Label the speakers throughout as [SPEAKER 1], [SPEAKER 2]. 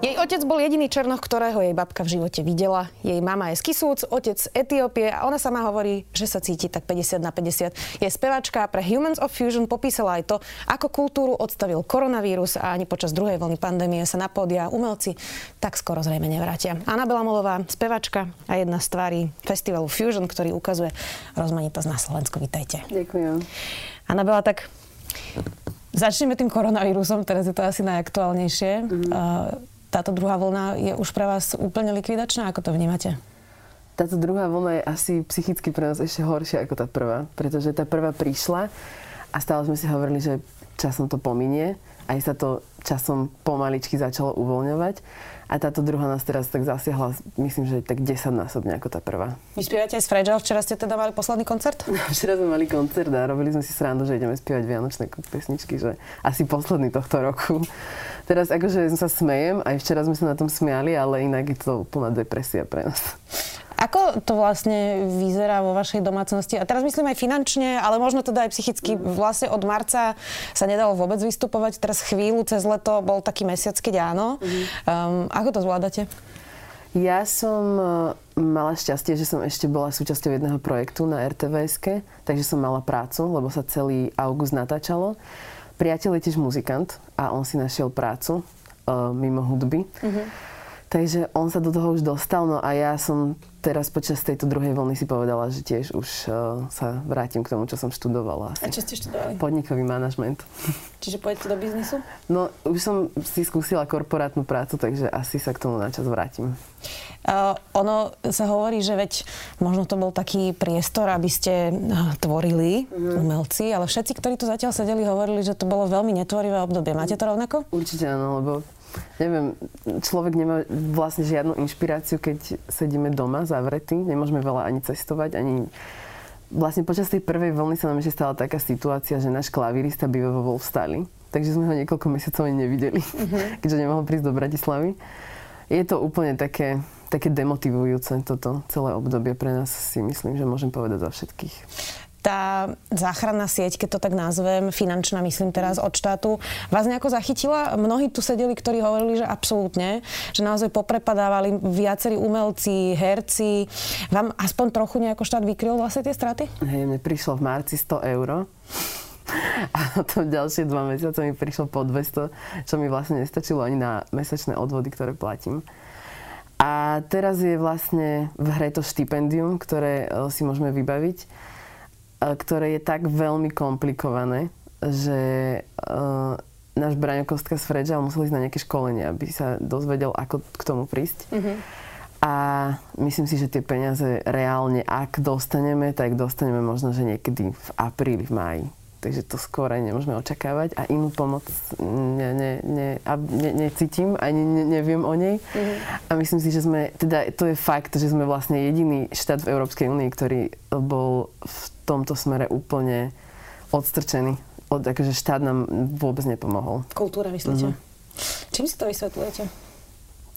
[SPEAKER 1] Jej otec bol jediný černoch, ktorého jej babka v živote videla. Jej mama je z Kisúc, otec z Etiópie a ona sama hovorí, že sa cíti tak 50 na 50. Je spevačka pre Humans of Fusion popísala aj to, ako kultúru odstavil koronavírus a ani počas druhej vlny pandémie sa na pódia umelci tak skoro zrejme nevrátia. Anabela Molová, spevačka a jedna z tvári festivalu Fusion, ktorý ukazuje rozmanitosť na Slovensku. Vítajte.
[SPEAKER 2] Ďakujem.
[SPEAKER 1] Anabela, tak začneme tým koronavírusom, teraz je to asi najaktuálnejšie. Mm-hmm. Uh, táto druhá vlna je už pre vás úplne likvidačná? Ako to vnímate?
[SPEAKER 2] Táto druhá vlna je asi psychicky pre nás ešte horšia ako tá prvá, pretože tá prvá prišla a stále sme si hovorili, že časom to pominie. Aj sa to časom pomaličky začalo uvoľňovať. A táto druhá nás teraz tak zasiahla, myslím, že tak 10 násobne ako tá prvá.
[SPEAKER 1] Vy spievate aj s Fragile, včera ste teda mali posledný koncert?
[SPEAKER 2] No, včera sme mali koncert a robili sme si srandu, že ideme spievať vianočné pesničky, že asi posledný tohto roku. Teraz akože sa smejem, aj včera sme sa na tom smiali, ale inak je to úplná depresia pre nás.
[SPEAKER 1] Ako to vlastne vyzerá vo vašej domácnosti? A teraz myslím aj finančne, ale možno teda aj psychicky. Vlastne od marca sa nedalo vôbec vystupovať. Teraz chvíľu cez leto bol taký mesiac, keď áno. Mm-hmm. Um, ako to zvládate?
[SPEAKER 2] Ja som e, mala šťastie, že som ešte bola súčasťou jedného projektu na rtvs takže som mala prácu, lebo sa celý august natáčalo. Priateľ je tiež muzikant a on si našiel prácu uh, mimo hudby. Mm-hmm. Takže on sa do toho už dostal, no a ja som teraz počas tejto druhej vlny si povedala, že tiež už uh, sa vrátim k tomu, čo som študovala.
[SPEAKER 1] Asi. A čo ste študovali?
[SPEAKER 2] Podnikový manažment.
[SPEAKER 1] Čiže pôjdete do biznisu?
[SPEAKER 2] No, už som si skúsila korporátnu prácu, takže asi sa k tomu načas vrátim.
[SPEAKER 1] Uh, ono sa hovorí, že veď možno to bol taký priestor, aby ste uh, tvorili mm. umelci, ale všetci, ktorí tu zatiaľ sedeli, hovorili, že to bolo veľmi netvorivé obdobie. Máte to rovnako?
[SPEAKER 2] Určite áno, lebo neviem, človek nemá vlastne žiadnu inšpiráciu, keď sedíme doma zavretí, nemôžeme veľa ani cestovať, ani vlastne počas tej prvej vlny sa nám ešte stala taká situácia, že náš klavírista bývavo bol v Stali, takže sme ho niekoľko mesiacov ani nevideli, uh-huh. keďže nemohol prísť do Bratislavy. Je to úplne také, také demotivujúce toto celé obdobie pre nás, si myslím, že môžem povedať za všetkých
[SPEAKER 1] tá záchranná sieť, keď to tak nazvem, finančná, myslím teraz od štátu, vás nejako zachytila? Mnohí tu sedeli, ktorí hovorili, že absolútne, že naozaj poprepadávali viacerí umelci, herci. Vám aspoň trochu nejako štát vykryl vlastne tie straty?
[SPEAKER 2] Hej, mne prišlo v marci 100 eur. A to ďalšie dva mesiace mi prišlo po 200, čo mi vlastne nestačilo ani na mesačné odvody, ktoré platím. A teraz je vlastne v hre to štipendium, ktoré eh, si môžeme vybaviť ktoré je tak veľmi komplikované, že uh, náš Braňo Kostka z Fredža musel ísť na nejaké školenie, aby sa dozvedel, ako k tomu prísť. Mm-hmm. A myslím si, že tie peniaze reálne, ak dostaneme, tak dostaneme možno, že niekedy v apríli, v máji. Takže to skôr aj nemôžeme očakávať a inú pomoc ne, ne, ne, ne, necítim, ani ne, neviem o nej. Mm-hmm. A myslím si, že sme, teda to je fakt, že sme vlastne jediný štát v Európskej únii, ktorý bol v tomto smere úplne odstrčený. Od, akože štát nám vôbec nepomohol.
[SPEAKER 1] Kultúra, myslíte? Mm-hmm. Čím si to vysvetľujete?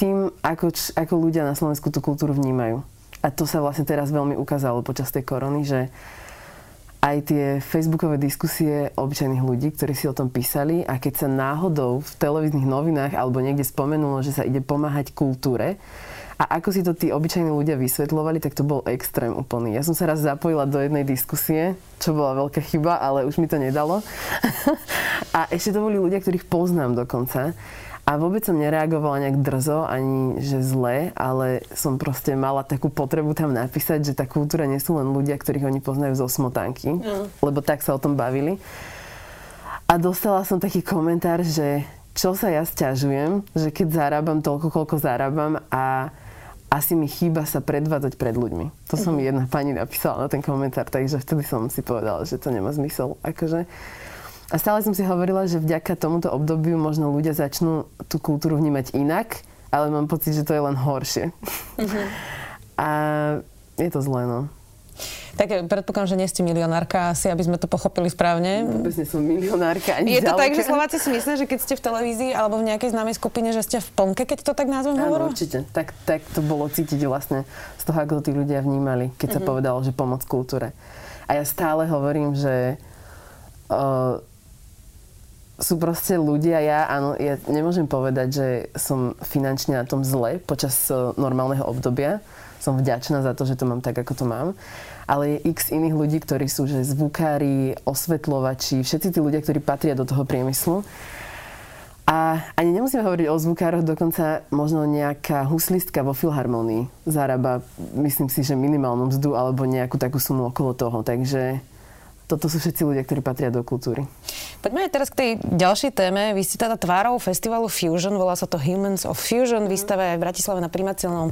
[SPEAKER 2] Tým, ako, ako ľudia na Slovensku tú kultúru vnímajú. A to sa vlastne teraz veľmi ukázalo počas tej korony, že aj tie facebookové diskusie obyčajných ľudí, ktorí si o tom písali a keď sa náhodou v televíznych novinách alebo niekde spomenulo, že sa ide pomáhať kultúre, a ako si to tí obyčajní ľudia vysvetľovali, tak to bol extrém úplný. Ja som sa raz zapojila do jednej diskusie, čo bola veľká chyba, ale už mi to nedalo. a ešte to boli ľudia, ktorých poznám dokonca. A vôbec som nereagovala nejak drzo, ani že zle, ale som proste mala takú potrebu tam napísať, že tá kultúra nie sú len ľudia, ktorých oni poznajú zo smotánky, mm. lebo tak sa o tom bavili. A dostala som taký komentár, že čo sa ja stiažujem, že keď zarábam toľko, koľko zarábam a asi mi chýba sa predvádzať pred ľuďmi. To som mhm. jedna pani napísala na ten komentár, takže vtedy som si povedala, že to nemá zmysel. Akože. A stále som si hovorila, že vďaka tomuto obdobiu možno ľudia začnú tú kultúru vnímať inak, ale mám pocit, že to je len horšie. Uh-huh. A je to zlé, no.
[SPEAKER 1] Tak predpokladám, že nie ste milionárka asi, aby sme to pochopili správne.
[SPEAKER 2] Vôbec nie som milionárka ani
[SPEAKER 1] Je to
[SPEAKER 2] ďaleka.
[SPEAKER 1] tak, že Slováci si myslia, že keď ste v televízii alebo v nejakej známej skupine, že ste v plnke, keď to tak názvem
[SPEAKER 2] Áno,
[SPEAKER 1] hovorím?
[SPEAKER 2] určite. Tak, tak to bolo cítiť vlastne z toho, ako to tí ľudia vnímali, keď sa povedalo, že pomoc kultúre. A ja stále hovorím, že uh, sú proste ľudia, ja, áno, ja nemôžem povedať, že som finančne na tom zle počas uh, normálneho obdobia. Som vďačná za to, že to mám tak, ako to mám. Ale je x iných ľudí, ktorí sú že zvukári, osvetľovači, všetci tí ľudia, ktorí patria do toho priemyslu. A ani nemusíme hovoriť o zvukároch, dokonca možno nejaká huslistka vo filharmonii zarába, myslím si, že minimálnu mzdu alebo nejakú takú sumu okolo toho. Takže toto sú všetci ľudia, ktorí patria do kultúry.
[SPEAKER 1] Poďme aj teraz k tej ďalšej téme. Vy ste teda tvárou festivalu Fusion, volá sa to Humans of Fusion, výstava aj v Bratislave na primaciálnom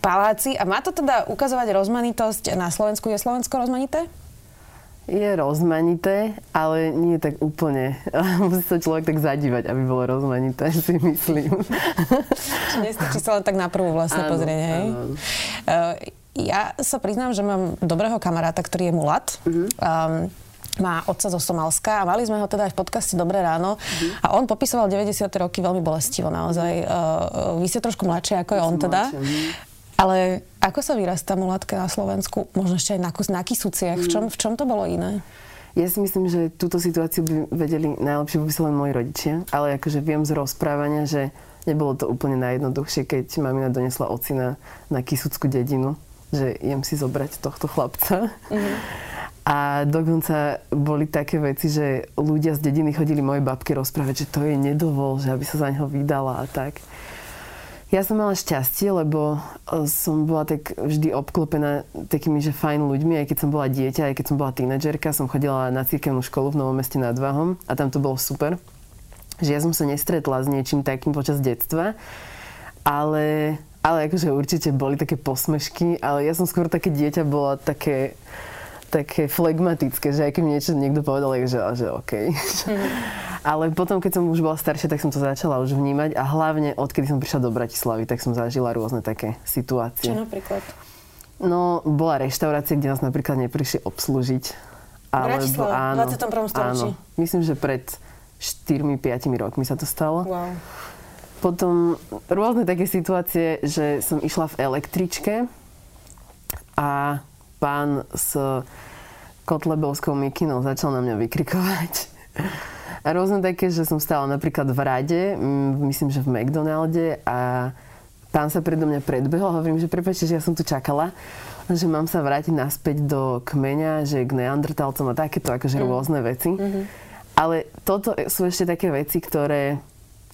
[SPEAKER 1] paláci. A má to teda ukazovať rozmanitosť na Slovensku? Je Slovensko rozmanité?
[SPEAKER 2] Je rozmanité, ale nie tak úplne. Musí sa človek tak zadívať, aby bolo rozmanité, si myslím.
[SPEAKER 1] Nestačí sa len tak na prvú vlastne pozrieť, hej?
[SPEAKER 2] áno.
[SPEAKER 1] Uh, ja sa priznám, že mám dobrého kamaráta, ktorý je mulat. Um, má otca zo Somalska a mali sme ho teda aj v podcaste Dobré ráno a on popisoval 90. roky veľmi bolestivo naozaj. Uh, vy ste trošku mladšie ako je on teda.
[SPEAKER 2] mladšia, mhm.
[SPEAKER 1] Ale ako sa vyrastá mulatka na Slovensku? Možno ešte aj na, na Kisuciach. V čom, v čom to bolo iné?
[SPEAKER 2] Ja si myslím, že túto situáciu by vedeli najlepšie popísať len moji rodičia, ale akože viem z rozprávania, že nebolo to úplne najjednoduchšie, keď mamina donesla ocina na Kisuckú dedinu, že jem si zobrať tohto chlapca. A dokonca boli také veci, že ľudia z dediny chodili mojej babke rozprávať, že to je nedovol, že aby sa za neho vydala a tak. Ja som mala šťastie, lebo e, som bola tak vždy obklopená takými, že fajn ľuďmi, aj keď som bola dieťa, aj keď som bola tínedžerka, som chodila na cirkevnú školu v Novom meste nad Váhom a tam to bolo super. Že ja som sa nestretla s niečím takým počas detstva, ale, ale akože určite boli také posmešky, ale ja som skôr také dieťa bola také, také flegmatické, že aj keď mi niečo niekto povedal, že, že OK. Ale potom, keď som už bola staršia, tak som to začala už vnímať a hlavne odkedy som prišla do Bratislavy, tak som zažila rôzne také situácie.
[SPEAKER 1] napríklad?
[SPEAKER 2] No, bola reštaurácia, kde nás napríklad neprišli obslúžiť.
[SPEAKER 1] Bratislave, v 21. storočí.
[SPEAKER 2] Áno, myslím, že pred 4-5 rokmi sa to stalo.
[SPEAKER 1] Wow.
[SPEAKER 2] Potom rôzne také situácie, že som išla v električke a pán s kotlebovskou mikinou začal na mňa vykrikovať. A rôzne také, že som stála napríklad v rade, mm, myslím, že v McDonalde a pán sa predo mňa predbehol a hovorím, že prepáčte, že ja som tu čakala, že mám sa vrátiť naspäť do kmeňa, že k neandertalcom a takéto akože rôzne veci. Ale toto sú ešte také veci, ktoré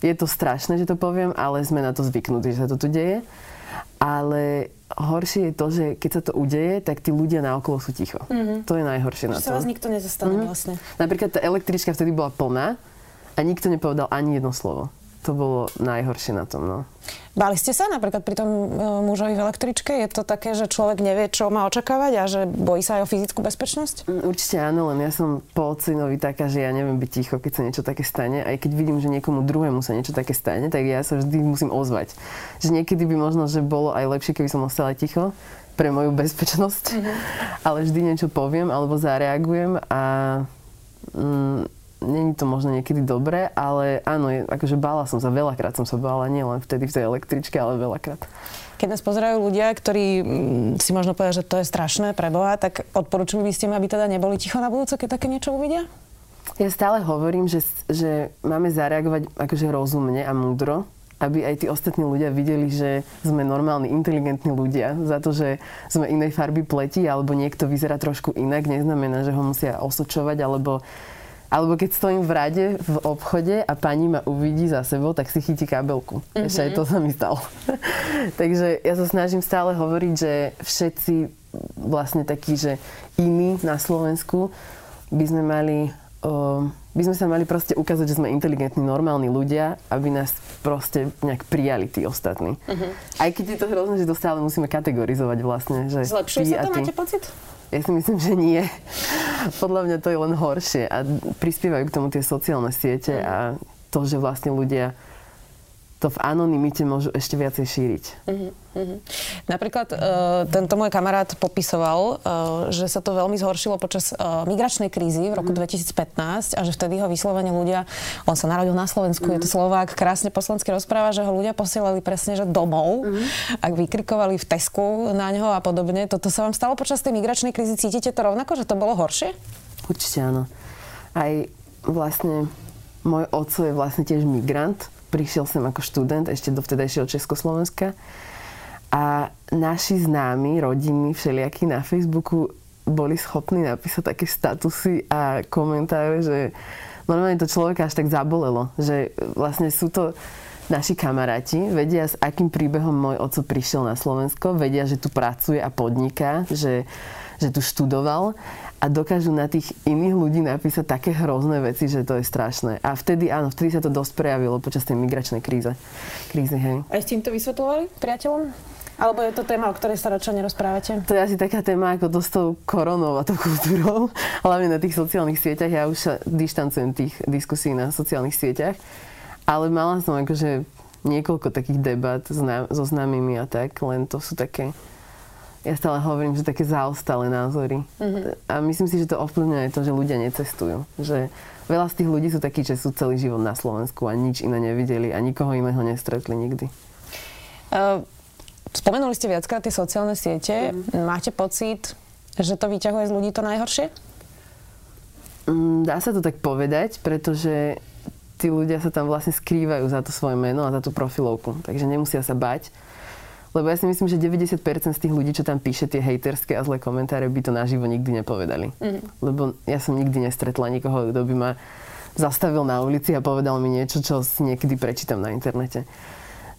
[SPEAKER 2] je to strašné, že to poviem, ale sme na to zvyknutí, že sa to tu deje. Ale horšie je to, že keď sa to udeje, tak tí ľudia naokolo sú ticho. Mm-hmm. To je najhoršie na
[SPEAKER 1] Že sa
[SPEAKER 2] to.
[SPEAKER 1] vás nikto nezastane vlastne.
[SPEAKER 2] Napríklad tá električka vtedy bola plná a nikto nepovedal ani jedno slovo. To bolo najhoršie na tom, no.
[SPEAKER 1] Báli ste sa napríklad pri tom e, mužovi v električke? Je to také, že človek nevie, čo má očakávať a že bojí sa aj o fyzickú bezpečnosť?
[SPEAKER 2] Mm, Určite áno, len ja som po ocinovi taká, že ja neviem byť ticho, keď sa niečo také stane. Aj keď vidím, že niekomu druhému sa niečo také stane, tak ja sa vždy musím ozvať. Že niekedy by možno, že bolo aj lepšie, keby som ostala ticho pre moju bezpečnosť. Ale vždy niečo poviem alebo zareagujem a mm, není to možno niekedy dobré, ale áno, je, akože bála som sa, veľakrát som sa bála, nie len vtedy v tej električke, ale veľakrát.
[SPEAKER 1] Keď nás pozerajú ľudia, ktorí mm, si možno povedia, že to je strašné pre Boha, tak odporúčili by ste mi, aby teda neboli ticho na budúce, keď také niečo uvidia?
[SPEAKER 2] Ja stále hovorím, že, že máme zareagovať akože rozumne a múdro, aby aj tí ostatní ľudia videli, že sme normálni, inteligentní ľudia. Za to, že sme inej farby pleti alebo niekto vyzerá trošku inak, neznamená, že ho musia osočovať alebo alebo keď stojím v rade v obchode a pani ma uvidí za sebou, tak si chytí kabelku. Mm-hmm. Ešte aj to sa mi stalo. Takže ja sa snažím stále hovoriť, že všetci vlastne takí, že iní na Slovensku by sme mali uh, by sme sa mali proste ukázať, že sme inteligentní, normálni ľudia, aby nás proste nejak prijali tí ostatní. Uh-huh. Aj keď je to hrozné, že to stále musíme kategorizovať vlastne. Že
[SPEAKER 1] Zlepšuje sa to, máte pocit?
[SPEAKER 2] Ja si myslím, že nie. Podľa mňa to je len horšie a prispievajú k tomu tie sociálne siete a to, že vlastne ľudia to v anonimite môžu ešte viacej šíriť. Uh-huh,
[SPEAKER 1] uh-huh. Napríklad uh, tento môj kamarát popisoval, uh, že sa to veľmi zhoršilo počas uh, migračnej krízy v roku uh-huh. 2015 a že vtedy ho vyslovene ľudia, on sa narodil na Slovensku, uh-huh. je to Slovák, krásne po slovensky rozpráva, že ho ľudia posielali presne že domov, uh-huh. ak vykrikovali v Tesku na ňo a podobne. Toto sa vám stalo počas tej migračnej krízy? Cítite to rovnako, že to bolo horšie?
[SPEAKER 2] Určite áno. Aj vlastne môj oco je vlastne tiež migrant prišiel sem ako študent ešte do vtedajšieho Československa. A naši známi, rodiny, všelijakí na Facebooku boli schopní napísať také statusy a komentáre, že normálne to človeka až tak zabolelo, že vlastne sú to naši kamaráti, vedia s akým príbehom môj oco prišiel na Slovensko, vedia, že tu pracuje a podniká, že, že tu študoval a dokážu na tých iných ľudí napísať také hrozné veci, že to je strašné. A vtedy, áno, vtedy sa to dosť prejavilo počas tej migračnej kríze. krízy, hej.
[SPEAKER 1] A ste im to vysvetľovali priateľom? Alebo je to téma, o ktorej sa radšej nerozprávate?
[SPEAKER 2] To je asi taká téma ako to s tou koronou a tou kultúrou. Hlavne na tých sociálnych sieťach. Ja už sa dištancujem tých diskusí na sociálnych sieťach. Ale mala som akože niekoľko takých debat so známymi a tak. Len to sú také ja stále hovorím, že také zaostalé názory. Mm-hmm. A myslím si, že to ovplyvňuje to, že ľudia necestujú. Že veľa z tých ľudí sú takí, že sú celý život na Slovensku a nič iné nevideli a nikoho iného nestretli nikdy.
[SPEAKER 1] Uh, spomenuli ste viackrát tie sociálne siete. Mm-hmm. Máte pocit, že to vyťahuje z ľudí to najhoršie?
[SPEAKER 2] Mm, dá sa to tak povedať, pretože tí ľudia sa tam vlastne skrývajú za to svoje meno a za tú profilovku. Takže nemusia sa bať lebo ja si myslím, že 90% z tých ľudí, čo tam píše tie hejterské a zlé komentáre, by to naživo nikdy nepovedali. Mm. Lebo ja som nikdy nestretla nikoho, kto by ma zastavil na ulici a povedal mi niečo, čo si niekedy prečítam na internete.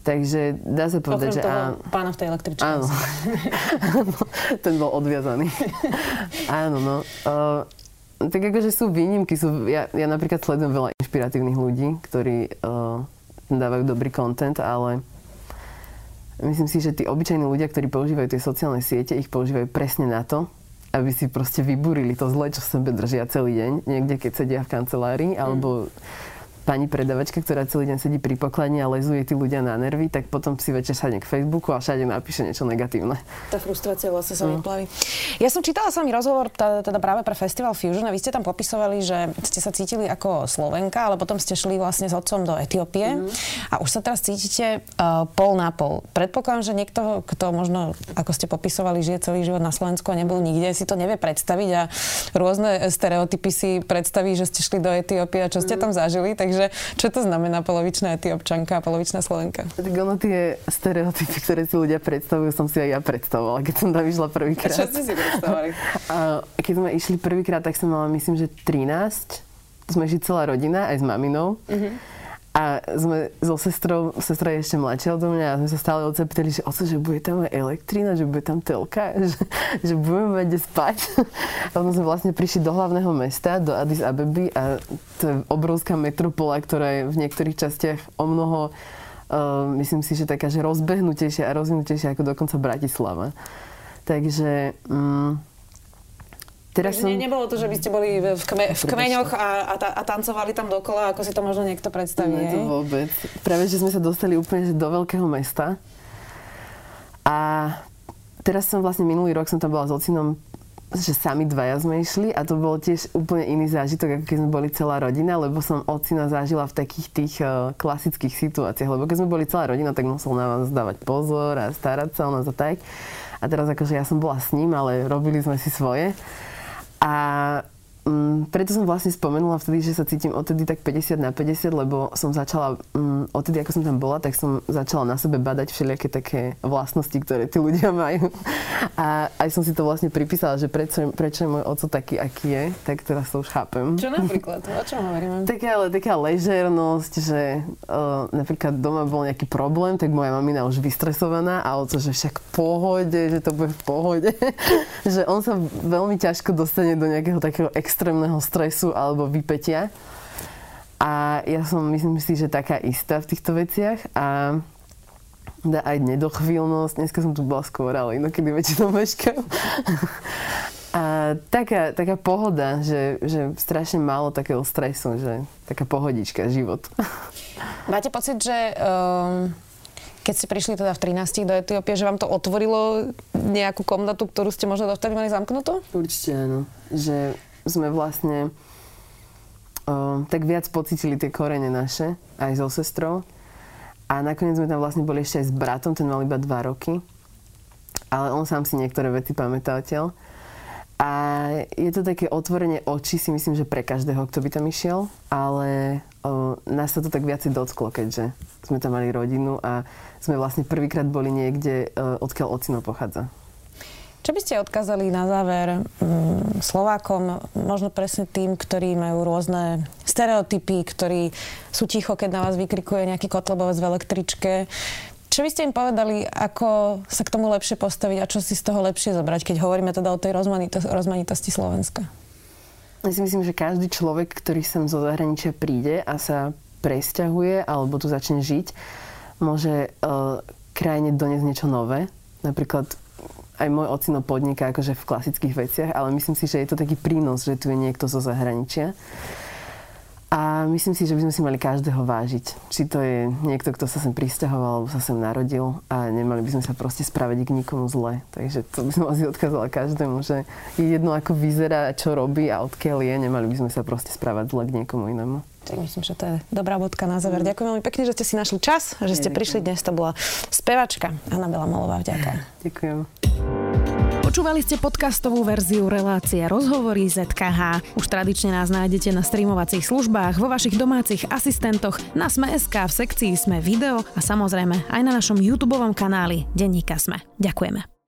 [SPEAKER 2] Takže dá sa povedať,
[SPEAKER 1] že... Áno. pána v tej električke.
[SPEAKER 2] Áno. Ten bol odviazaný. áno, no. Uh, tak akože sú výnimky. Sú, ja, ja napríklad sledujem veľa inšpiratívnych ľudí, ktorí uh, dávajú dobrý content, ale Myslím si, že tí obyčajní ľudia, ktorí používajú tie sociálne siete, ich používajú presne na to, aby si proste vyburili to zle, čo sebe držia celý deň, niekde keď sedia v kancelárii, alebo pani predavačka, ktorá celý deň sedí pri pokladni a lezuje tí ľudia na nervy, tak potom si večer sadne k Facebooku a všade napíše niečo negatívne.
[SPEAKER 1] Tá frustrácia vlastne sa mm. vyplaví. Ja som čítala s vami rozhovor teda práve pre Festival Fusion a vy ste tam popisovali, že ste sa cítili ako Slovenka, ale potom ste šli vlastne s otcom do Etiópie mm. a už sa teraz cítite uh, pol na pol. Predpokladám, že niekto, kto možno, ako ste popisovali, žije celý život na Slovensku a nebol nikde, si to nevie predstaviť a rôzne stereotypy si predstaví, že ste šli do Etiópie a čo ste mm. tam zažili, takže že čo to znamená polovičná etiopčanka a polovičná slovenka?
[SPEAKER 2] Tak ono tie stereotypy, ktoré si ľudia predstavujú, som si aj ja predstavovala, keď som tam išla prvýkrát.
[SPEAKER 1] A čo ste si predstavovali?
[SPEAKER 2] Keď sme išli prvýkrát, tak som mala myslím, že 13. Sme išli celá rodina, aj s maminou. Mm-hmm. A sme so sestrou, sestra je ešte mladšia od mňa a sme sa stále pýtali, že oco, že bude tam aj elektrina, že bude tam telka, že, že budeme mať kde spať. A potom sme vlastne prišli do hlavného mesta, do Addis Abeby a to je obrovská metropola, ktorá je v niektorých častiach o mnoho, uh, myslím si, že taká, že rozbehnutejšia a rozvinutejšia ako dokonca Bratislava. Takže um,
[SPEAKER 1] Teraz som... nebolo to, že by ste boli v, kme, v kmeňoch a, a, a tancovali tam dokola, ako si to možno niekto predstaví.
[SPEAKER 2] Nie, to vôbec. Práve, že sme sa dostali úplne do veľkého mesta. A teraz som vlastne minulý rok som tam bola s ocinom že sami dvaja sme išli a to bol tiež úplne iný zážitok, ako keď sme boli celá rodina, lebo som ocina zažila v takých tých uh, klasických situáciách, lebo keď sme boli celá rodina, tak musel na vás dávať pozor a starať sa o nás a tak. A teraz akože ja som bola s ním, ale robili sme si svoje. A um, preto som vlastne spomenula vtedy, že sa cítim odtedy tak 50 na 50, lebo som začala, um, odtedy ako som tam bola, tak som začala na sebe badať všelijaké také vlastnosti, ktoré tí ľudia majú. A aj som si to vlastne pripísala, že prečo, prečo je môj oco taký, aký je, tak teraz to už chápem.
[SPEAKER 1] Čo napríklad? O čom hovoríme?
[SPEAKER 2] Taká, taká ležernosť, že uh, napríklad doma bol nejaký problém, tak moja mamina už vystresovaná a oco, že však v pohode, že to bude v pohode. že on sa veľmi ťažko dostane dostane do nejakého takého extrémneho stresu alebo vypetia. A ja som, myslím si, že taká istá v týchto veciach a aj nedochvíľnosť. Dneska som tu bola skôr, ale inokedy väčšinou meškám. a taká, taká pohoda, že, že strašne málo takého stresu, že taká pohodička, život.
[SPEAKER 1] Máte pocit, že um, keď ste prišli teda v 13 do Etiópie, že vám to otvorilo nejakú komnatu, ktorú ste možno dovtedy mali zamknutú?
[SPEAKER 2] Určite áno. Že sme vlastne um, tak viac pocitili tie korene naše, aj so sestrou. A nakoniec sme tam vlastne boli ešte aj s bratom, ten mal iba dva roky. Ale on sám si niektoré veci pamätá. A je to také otvorenie očí, si myslím, že pre každého, kto by tam išiel, ale o, nás sa to tak viacej dotklo, keďže sme tam mali rodinu a sme vlastne prvýkrát boli niekde, o, odkiaľ ocino pochádza.
[SPEAKER 1] Čo by ste odkázali na záver mm, Slovákom, možno presne tým, ktorí majú rôzne stereotypy, ktorí sú ticho, keď na vás vykrikuje nejaký kotlebovec v električke, čo by ste im povedali, ako sa k tomu lepšie postaviť a čo si z toho lepšie zobrať, keď hovoríme teda o tej rozmanito- rozmanitosti Slovenska?
[SPEAKER 2] Ja si myslím, že každý človek, ktorý sem zo zahraničia príde a sa presťahuje alebo tu začne žiť, môže uh, krajine doniesť niečo nové. Napríklad aj môj ocino podniká akože v klasických veciach, ale myslím si, že je to taký prínos, že tu je niekto zo zahraničia. A myslím si, že by sme si mali každého vážiť. Či to je niekto, kto sa sem pristahoval alebo sa sem narodil a nemali by sme sa proste spraviť k nikomu zle. Takže to by som asi odkázala každému, že je jedno, ako vyzerá, čo robí a odkiaľ je, nemali by sme sa proste správať zle k niekomu inému.
[SPEAKER 1] Tak myslím, že to je dobrá bodka na záver. Mm. Ďakujem veľmi pekne, že ste si našli čas, že ste prišli dnes. To bola spevačka Anabela Molová. Vďaka.
[SPEAKER 2] Ďakujem.
[SPEAKER 3] Počúvali ste podcastovú verziu relácie Rozhovory ZKH. Už tradične nás nájdete na streamovacích službách, vo vašich domácich asistentoch, na Sme.sk, v sekcii Sme video a samozrejme aj na našom YouTube kanáli Denníka Sme. Ďakujeme.